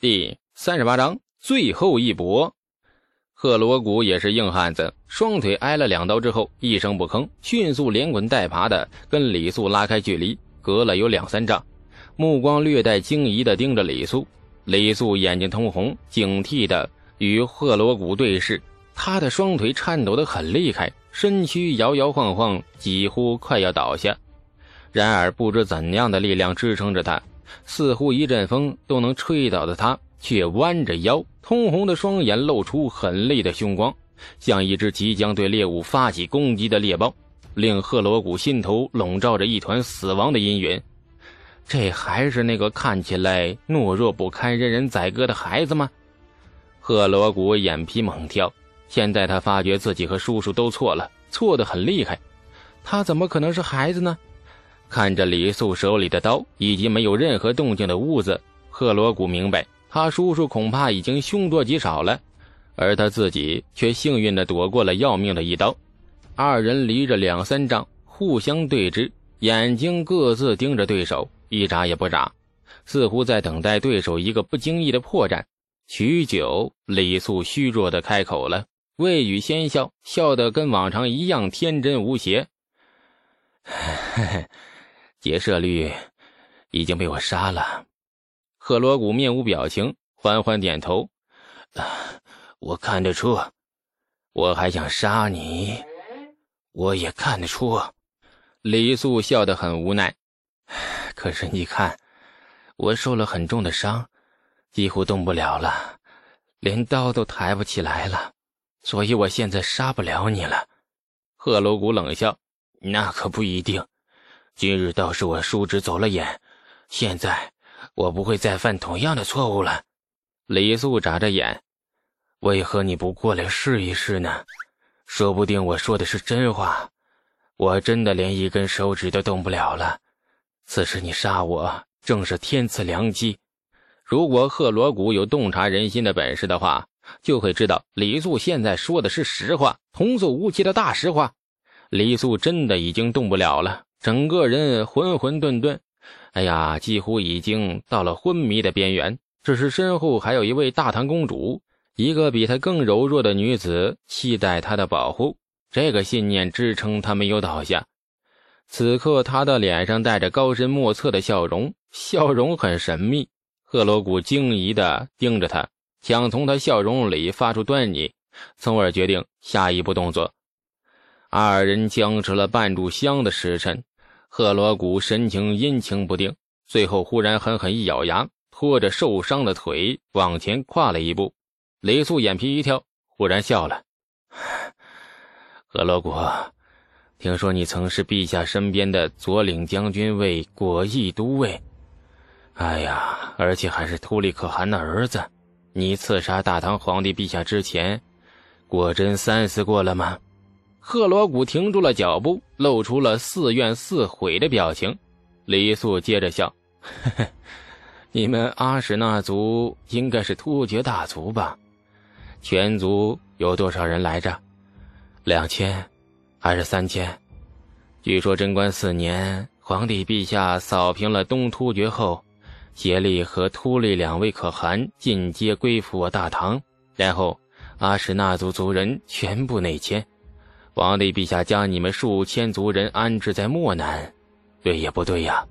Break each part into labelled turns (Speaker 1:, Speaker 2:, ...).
Speaker 1: 第三十八章最后一搏。贺罗谷也是硬汉子，双腿挨了两刀之后，一声不吭，迅速连滚带爬的跟李素拉开距离，隔了有两三丈，目光略带惊疑的盯着李素。李素眼睛通红，警惕的与贺罗谷对视，他的双腿颤抖的很厉害，身躯摇摇晃晃，几乎快要倒下。然而不知怎样的力量支撑着他。似乎一阵风都能吹倒的他，却弯着腰，通红的双眼露出狠厉的凶光，像一只即将对猎物发起攻击的猎豹，令赫罗古心头笼罩着一团死亡的阴云。这还是那个看起来懦弱不堪、任人宰割的孩子吗？赫罗古眼皮猛跳，现在他发觉自己和叔叔都错了，错得很厉害。他怎么可能是孩子呢？看着李素手里的刀以及没有任何动静的屋子，赫罗古明白，他叔叔恐怕已经凶多吉少了，而他自己却幸运地躲过了要命的一刀。二人离着两三丈，互相对峙，眼睛各自盯着对手，一眨也不眨，似乎在等待对手一个不经意的破绽。许久，李素虚弱地开口了，未语先笑，笑得跟往常一样天真无邪。嘿嘿。劫舍律已经被我杀了，赫罗古面无表情，缓缓点头。我看得出，我还想杀你，我也看得出。李素笑得很无奈。可是你看，我受了很重的伤，几乎动不了了，连刀都抬不起来了，所以我现在杀不了你了。赫罗古冷笑：“那可不一定。”今日倒是我叔侄走了眼，现在我不会再犯同样的错误了。李素眨着眼，为何你不过来试一试呢？说不定我说的是真话，我真的连一根手指都动不了了。此时你杀我，正是天赐良机。如果赫罗古有洞察人心的本事的话，就会知道李素现在说的是实话，童叟无欺的大实话。李素真的已经动不了了。整个人浑浑沌沌，哎呀，几乎已经到了昏迷的边缘。只是身后还有一位大唐公主，一个比她更柔弱的女子，期待她的保护。这个信念支撑他没有倒下。此刻，他的脸上带着高深莫测的笑容，笑容很神秘。赫罗古惊疑地盯着他，想从他笑容里发出端倪，从而决定下一步动作。二人僵持了半炷香的时辰。赫罗古神情阴晴不定，最后忽然狠狠一咬牙，拖着受伤的腿往前跨了一步。雷素眼皮一跳，忽然笑了：“赫罗古，听说你曾是陛下身边的左领将军卫果毅都尉，哎呀，而且还是突利可汗的儿子。你刺杀大唐皇帝陛下之前，果真三思过了吗？”赫罗古停住了脚步，露出了似怨似悔的表情。李素接着笑：“呵呵，你们阿史那族应该是突厥大族吧？全族有多少人来着？两千，还是三千？据说贞观四年，皇帝陛下扫平了东突厥后，竭力和突利两位可汗进阶归附我大唐，然后阿史那族族人全部内迁。”皇帝陛下将你们数千族人安置在漠南，对也不对呀？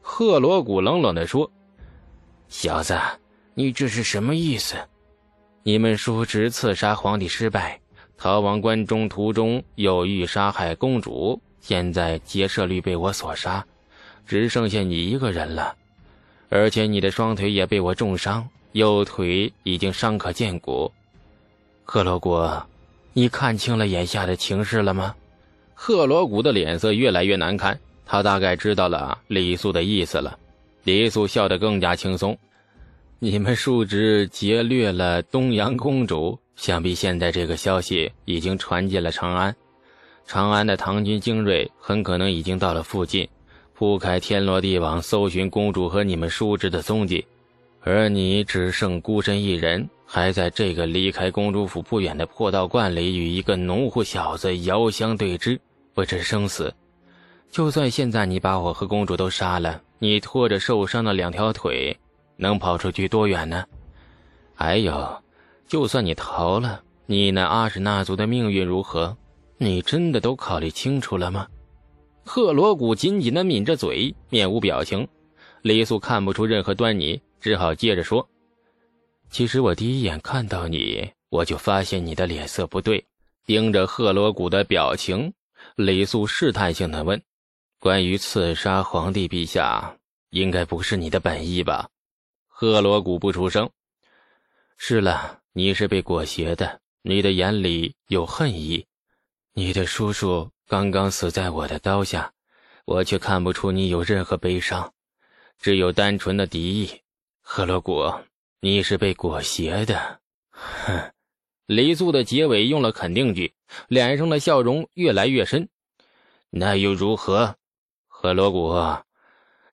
Speaker 1: 赫罗古冷冷地说：“小子，你这是什么意思？你们叔侄刺杀皇帝失败，逃亡关中途中又欲杀害公主，现在劫舍律被我所杀，只剩下你一个人了，而且你的双腿也被我重伤，右腿已经伤可见骨。赫罗古。”你看清了眼下的情势了吗？赫罗古的脸色越来越难看，他大概知道了李素的意思了。李素笑得更加轻松：“你们叔侄劫掠了东阳公主，想必现在这个消息已经传进了长安。长安的唐军精锐很可能已经到了附近，铺开天罗地网搜寻公主和你们叔侄的踪迹，而你只剩孤身一人。”还在这个离开公主府不远的破道观里，与一个农户小子遥相对峙，不知生死。就算现在你把我和公主都杀了，你拖着受伤的两条腿，能跑出去多远呢？还有，就算你逃了，你那阿史那族的命运如何？你真的都考虑清楚了吗？赫罗古紧紧的抿着嘴，面无表情。李素看不出任何端倪，只好接着说：“其实我第一眼看到你，我就发现你的脸色不对。”盯着赫罗古的表情，李素试探性的问：“关于刺杀皇帝陛下，应该不是你的本意吧？”赫罗古不出声。是了，你是被裹挟的，你的眼里有恨意。你的叔叔刚刚死在我的刀下，我却看不出你有任何悲伤，只有单纯的敌意。赫罗古，你是被裹挟的。哼。李素的结尾用了肯定句，脸上的笑容越来越深。那又如何？何罗古，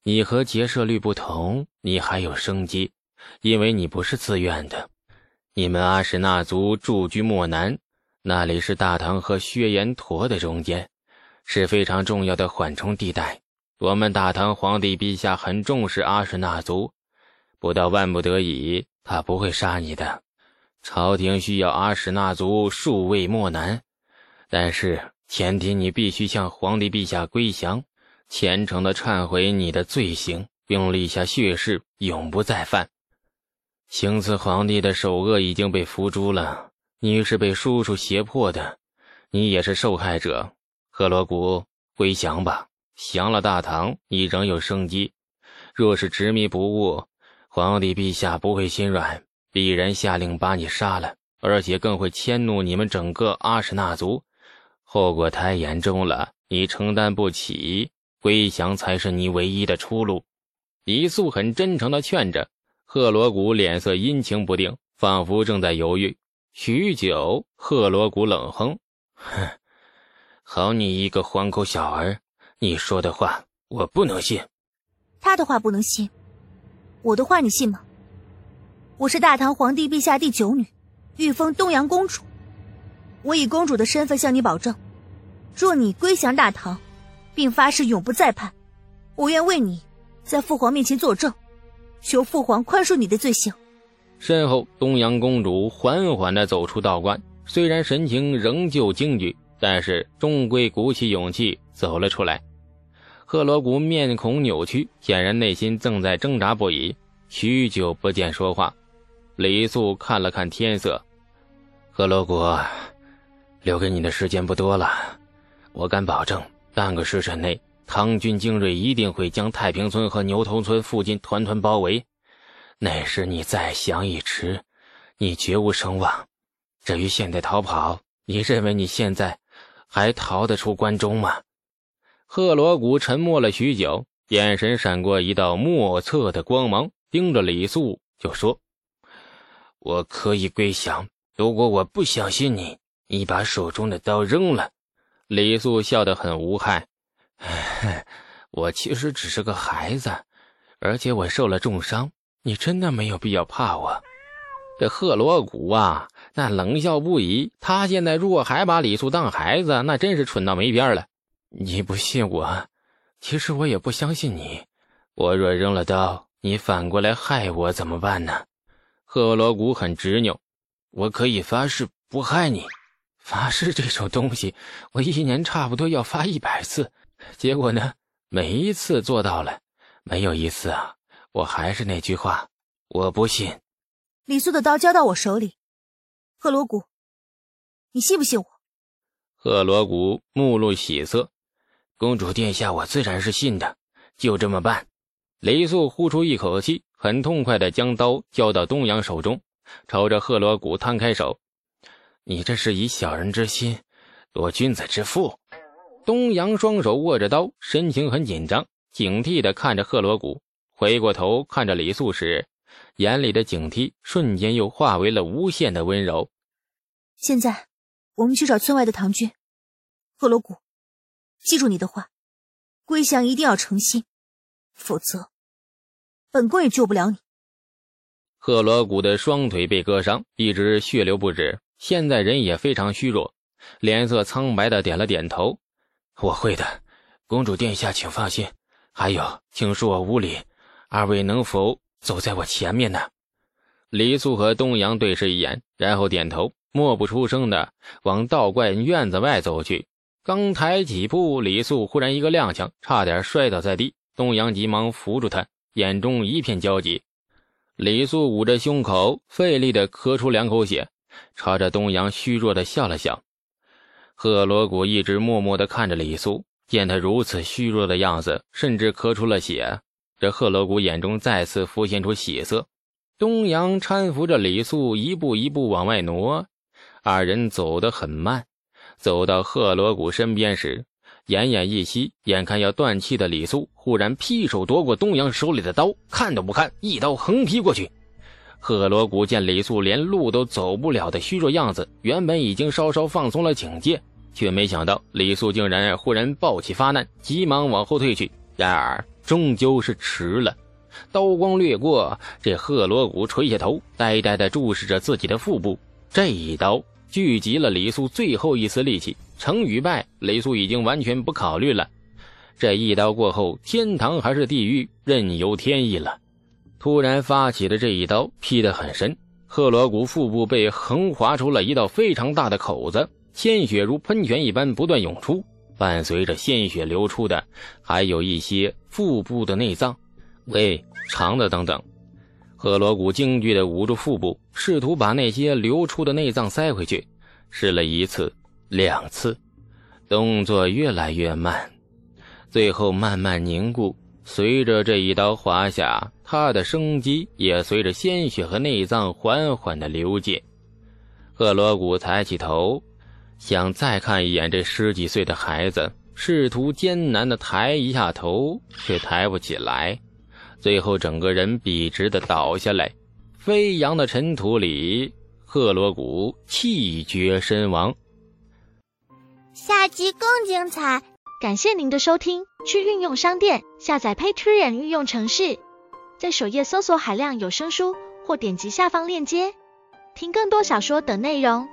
Speaker 1: 你和结社律不同，你还有生机，因为你不是自愿的。你们阿史那族驻居漠南，那里是大唐和薛延陀的中间，是非常重要的缓冲地带。我们大唐皇帝陛下很重视阿史那族，不到万不得已，他不会杀你的。朝廷需要阿史那族数位漠南，但是前提你必须向皇帝陛下归降，虔诚的忏悔你的罪行，并立下血誓，永不再犯。行刺皇帝的首恶已经被伏诛了，你是被叔叔胁迫的，你也是受害者。赫罗古，归降吧，降了大唐，你仍有生机。若是执迷不悟，皇帝陛下不会心软。必然下令把你杀了，而且更会迁怒你们整个阿什纳族，后果太严重了，你承担不起。归降才是你唯一的出路。李素很真诚地劝着，赫罗古脸色阴晴不定，仿佛正在犹豫。许久，赫罗古冷哼：“哼，好你一个黄口小儿，你说的话我不能信。
Speaker 2: 他的话不能信，我的话你信吗？”我是大唐皇帝陛下第九女，御封东阳公主。我以公主的身份向你保证，若你归降大唐，并发誓永不再叛，我愿为你在父皇面前作证，求父皇宽恕你的罪行。
Speaker 1: 身后，东阳公主缓缓地走出道观，虽然神情仍旧惊惧，但是终归鼓起勇气走了出来。赫罗古面孔扭曲，显然内心正在挣扎不已，许久不见说话。李素看了看天色，赫罗古，留给你的时间不多了。我敢保证，半个时辰内，唐军精锐一定会将太平村和牛头村附近团团包围。那时你再想一迟，你绝无声望。至于现在逃跑，你认为你现在还逃得出关中吗？赫罗古沉默了许久，眼神闪过一道莫测的光芒，盯着李素就说。我可以归降，如果我不相信你，你把手中的刀扔了。李素笑得很无害，我其实只是个孩子，而且我受了重伤，你真的没有必要怕我。这赫罗古啊，那冷笑不已。他现在如果还把李素当孩子，那真是蠢到没边了。你不信我，其实我也不相信你。我若扔了刀，你反过来害我怎么办呢？赫罗古很执拗，我可以发誓不害你。发誓这种东西，我一年差不多要发一百次，结果呢，每一次做到了，没有一次啊。我还是那句话，我不信。
Speaker 2: 李素的刀交到我手里，赫罗古，你信不信我？
Speaker 1: 赫罗古目露喜色，公主殿下，我自然是信的，就这么办。李素呼出一口气。很痛快地将刀交到东阳手中，朝着赫罗古摊开手：“你这是以小人之心夺君子之腹。”东阳双手握着刀，神情很紧张，警惕地看着赫罗古。回过头看着李素时，眼里的警惕瞬间又化为了无限的温柔。
Speaker 2: 现在，我们去找村外的唐军。赫罗古，记住你的话，归降一定要诚心，否则。本宫也救不了你。
Speaker 1: 赫罗古的双腿被割伤，一直血流不止，现在人也非常虚弱，脸色苍白的点了点头：“我会的，公主殿下，请放心。还有，请恕我无礼，二位能否走在我前面呢？”
Speaker 3: 李素和东阳对视一眼，然后点头，默不出声的往道观院子外走去。刚抬几步，李素忽然一个踉跄，差点摔倒在地。东阳急忙扶住他，眼中一片焦急。李素捂着胸口，费力的咳出两口血，朝着东阳虚弱的笑了笑。贺罗古一直默默的看着李素，见他如此虚弱的样子，甚至咳出了血，这贺罗古眼中再次浮现出喜色。东阳搀扶着李素，一步一步往外挪，二人走得很慢。走到贺罗谷身边时，奄奄一息，眼看要断气的李素忽然劈手夺过东阳手里的刀，看都不看，一刀横劈过去。贺罗谷见李素连路都走不了的虚弱样子，原本已经稍稍放松了警戒，却没想到李素竟然忽然暴起发难，急忙往后退去。然而终究是迟了，刀光掠过，这贺罗谷垂下头，呆呆地注视着自己的腹部。这一刀聚集了李素最后一丝力气。成与败，李素已经完全不考虑了。这一刀过后，天堂还是地狱，任由天意了。突然发起的这一刀劈得很深，赫罗古腹部被横划出了一道非常大的口子，鲜血如喷泉一般不断涌出。伴随着鲜血流出的，还有一些腹部的内脏、胃、肠的等等。赫罗古惊惧地捂住腹部，试图把那些流出的内脏塞回去，试了一次。两次，动作越来越慢，最后慢慢凝固。随着这一刀划下，他的生机也随着鲜血和内脏缓缓的流尽。赫罗古抬起头，想再看一眼这十几岁的孩子，试图艰难的抬一下头，却抬不起来，最后整个人笔直的倒下来，飞扬的尘土里，赫罗古气绝身亡。
Speaker 4: 下集更精彩，
Speaker 5: 感谢您的收听。去运用商店下载 Patreon 运用城市，在首页搜索海量有声书，或点击下方链接听更多小说等内容。